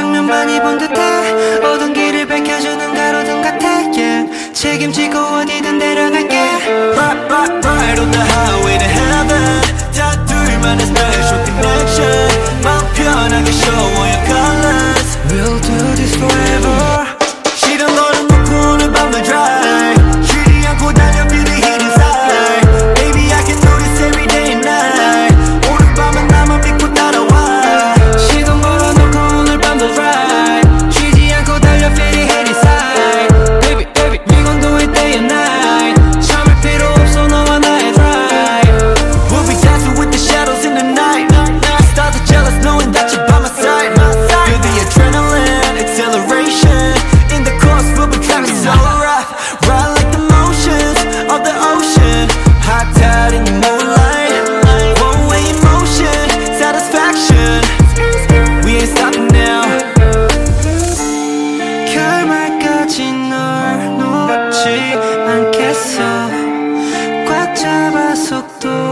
장면 많이 본 듯해. 어두운 길을 밝혀주는 가로등 같아. Yeah. 책임지고 어디든 데려갈게. sotto